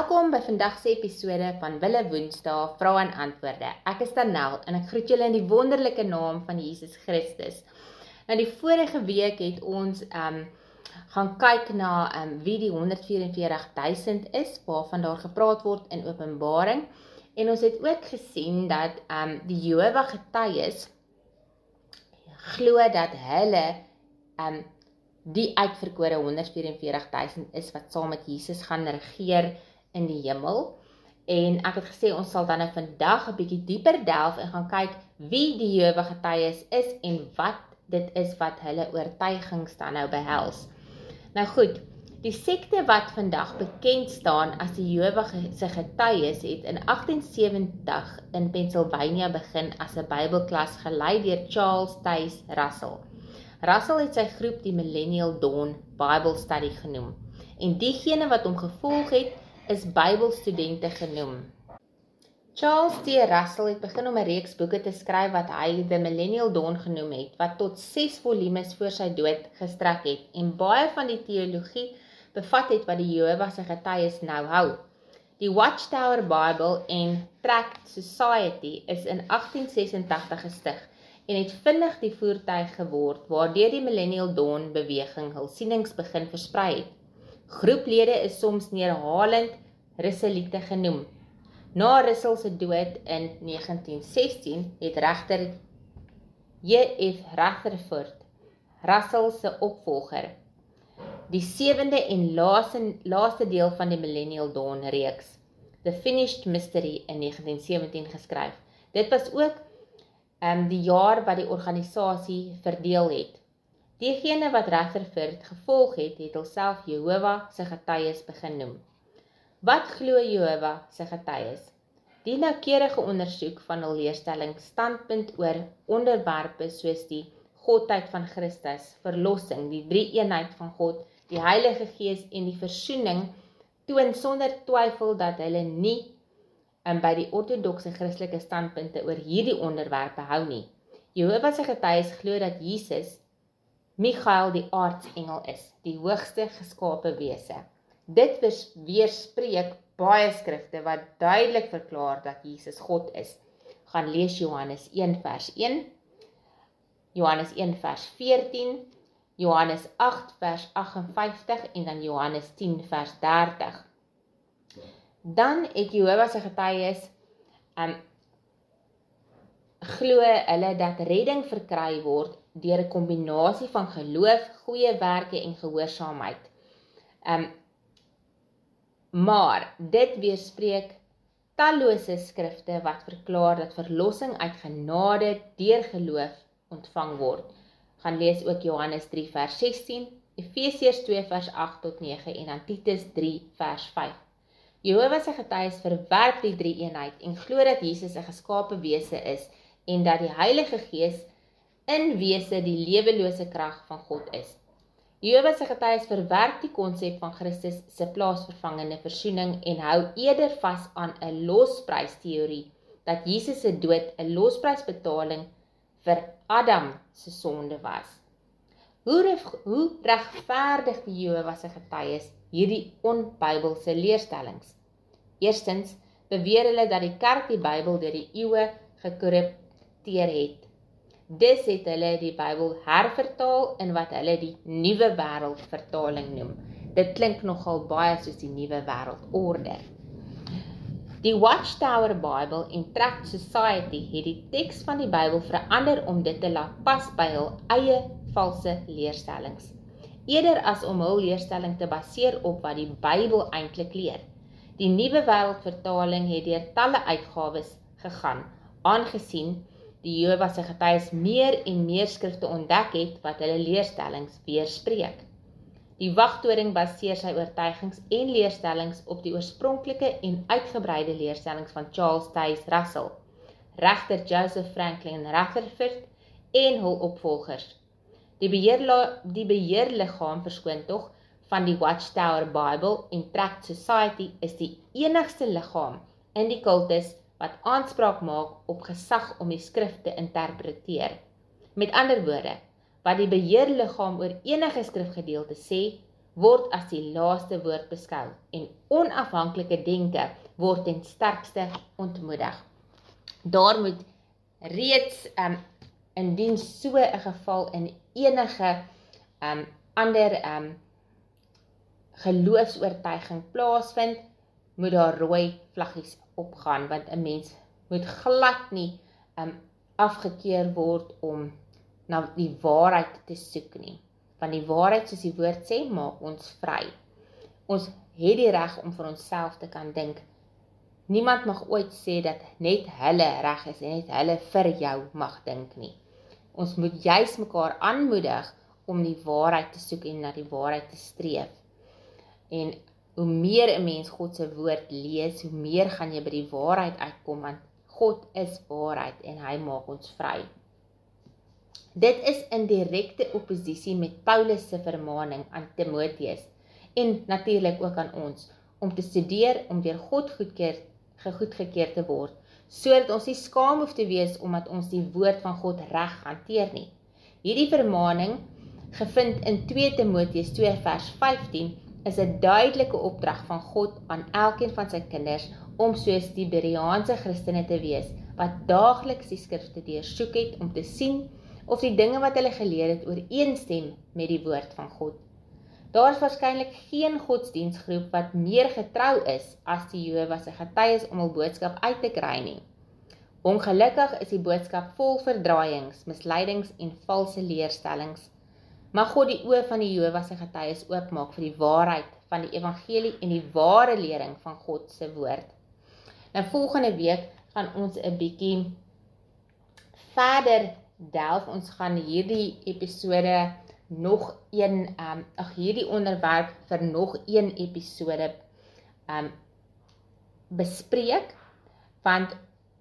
Welkom by vandag se episode van Wille Woensdae Vra en Antwoorde. Ek is Danel en ek groet julle in die wonderlike naam van Jesus Christus. Nou die vorige week het ons um gaan kyk na um wie die 144000 is waarvan daar gepraat word in Openbaring en ons het ook gesien dat um die Jehova getuies glo dat hulle um die uitverkore 144000 is wat saam met Jesus gaan regeer in die hemel. En ek het gesê ons sal dan nou vandag 'n bietjie dieper delf en gaan kyk wie die Jehovah getuies is en wat dit is wat hulle oortuigings dan nou behels. Nou goed, die sekte wat vandag bekend staan as die Jehovah se getuies het in 1870 in Pennsylvania begin as 'n Bybelklas gelei deur Charles Taze Russell. Russell het sy groep die Millennial Dawn Bible Study genoem. En diegene wat hom gevolg het, is Bybelstudente genoem. Charles T. Russell het begin om 'n reeks boeke te skryf wat hy The Millennial Dawn genoem het, wat tot 6 volumes voor sy dood gestrek het en baie van die teologie bevat het wat die Jehova se getuies nou hou. Die Watchtower Bible en Tract Society is in 1886 gestig en het vinnig die voertuig geword waardeur die Millennial Dawn beweging hul sienings begin versprei het. Groeplede is soms neerhalend Russelite genoem. Na Russell se dood in 1916 het regter J.F. Rutherford, Russell se opvolger, die sewende en laaste laaste deel van die Millennial Dawn reeks, The Finished Mystery in 1917 geskryf. Dit was ook ehm um, die jaar wat die organisasie verdeel het. Diegene wat Rutherford gevolg het, het homself Jehova se getuies begin noem. Wat glo Jehova se getuies? Die noukeurige ondersoek van hul leerstelling standpunt oor onderwerpe soos die godheid van Christus, verlossing, die drie-eenheid van God, die Heilige Gees en die versoening toon sonder twyfel dat hulle nie in by die ortodokse Christelike standpunte oor hierdie onderwerpe hou nie. Jehova se getuies glo dat Jesus Michael die aardsengel is, die hoogste geskape wese. Dit weerspreek baie skrifte wat duidelik verklaar dat Jesus God is. Gaan lees Johannes 1 vers 1, Johannes 1 vers 14, Johannes 8 vers 58 en dan Johannes 10 vers 30. Dan het Jehovah se getuies um glo hulle dat redding verkry word deur 'n kombinasie van geloof, goeie werke en gehoorsaamheid. Um maar dit weerspreek tallose skrifte wat verklaar dat verlossing uit genade deur geloof ontvang word. Gaan lees ook Johannes 3 vers 16, Efesiërs 2 vers 8 tot 9 en dan Titus 3 vers 5. Jehovah se getuies verwerp die drie eenheid en glo dat Jesus 'n geskape wese is en dat die Heilige Gees in wese die lewelose krag van God is. Jehovah se getuies verwerp die konsep van Christus se plaasvervangende verzoening en hou eerder vas aan 'n losprysteorie dat Jesus se dood 'n losprysbetaling vir Adam se sonde was. Hoe ref, hoe regverdig die Jehovah se getuies hierdie onbybelse leerstellings? Eerstens beweer hulle dat die kerk die Bybel deur die eeue gekorrupteer het. Dis het hulle die Bybel hervertaal in wat hulle die Nuwe Wêreld vertaling noem. Dit klink nogal baie soos die Nuwe Wêreldorde. Die Watchtower Bible en Tract Society het die teks van die Bybel verander om dit te laat pas by hul eie valse leerstellings. Eerder as om hul leerstelling te baseer op wat die Bybel eintlik leer. Die Nuwe Wêreldvertaling het deur talle uitgawes gegaan, aangesien die Jehova se getuies meer en meer skrifte ontdek het wat hulle leerstellings weerspreek. Die wagtoring baseer sy oortuigings en leerstellings op die oorspronklike en uitgebreide leerstellings van Charles Taze Russell, regter Joseph Franklin Rutherford en hul opvolgers. Die beheer die beheerliggaam verskoon tog van die Watchtower Bible en Tract Society is die enigste liggaam in die kultus wat aanspraak maak op gesag om die skrif te interpreteer. Met ander woorde, wat die beheerliggaam oor enige skrifgedeelte sê, word as die laaste woord beskou en onafhanklike denke word ten sterkste ontmoedig. Daar moet reeds um indien so 'n geval in enige um ander um geloofs-oortuiging plaasvind, moet daar rooi vlaggies opgaan want 'n mens moet glad nie um afgekeur word om na die waarheid te soek nie want die waarheid soos die woord sê maak ons vry. Ons het die reg om vir onsself te kan dink. Niemand mag ooit sê dat net hulle reg is en net hulle vir jou mag dink nie. Ons moet juis mekaar aanmoedig om die waarheid te soek en na die waarheid te streef. En hoe meer 'n mens God se woord lees, hoe meer gaan jy by die waarheid uitkom want God is waarheid en hy maak ons vry. Dit is in direkte oppositie met Paulus se vermaaning aan Timoteus en natuurlik ook aan ons om te studeer om deur God goedkeur gegoedgekeur te word sodat ons nie skaam hoef te wees omdat ons die woord van God reg hanteer nie. Hierdie vermaaning gevind in 2 Timoteus 2 vers 15 is 'n duidelike opdrag van God aan elkeen van sy kinders om soos die Bereaanse Christene te wees wat daagliks die skrifte deursoek het om te sien of die dinge wat hulle geleer het ooreenstem met die woord van God. Daar is waarskynlik geen godsdienstgroep wat meer getrou is as die Jehova se getuies om hul boodskap uit te kry nie. Ongelukkig is die boodskap vol verdraaiings, misleidings en valse leerstellings. Mag God die oë van die Jehova se getuies oopmaak vir die waarheid van die evangelie en die ware lering van God se woord. Nou volgende week gaan ons 'n bietjie verder delf. Ons gaan hierdie episode nog een ehm um, ag hierdie onderwerp vir nog een episode ehm um, bespreek. Want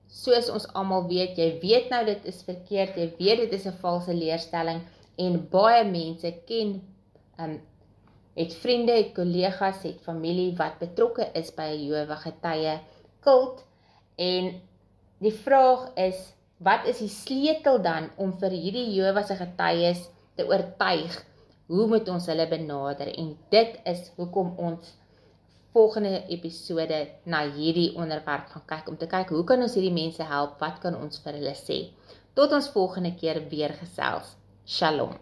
soos ons almal weet jy weet nou dit is verkeerd jy weet dit is 'n valse leerstelling en baie mense ken um, het vriende het kollegas het familie wat betrokke is by 'n Jowe getuie kult en die vraag is wat is die sleutel dan om vir hierdie Jehova se getuies te oortuig? Hoe moet ons hulle benader? En dit is hoekom ons volgende episode na hierdie onderwerp gaan kyk om te kyk hoe kan ons hierdie mense help? Wat kan ons vir hulle sê? Tot ons volgende keer weer gesels. Shalom.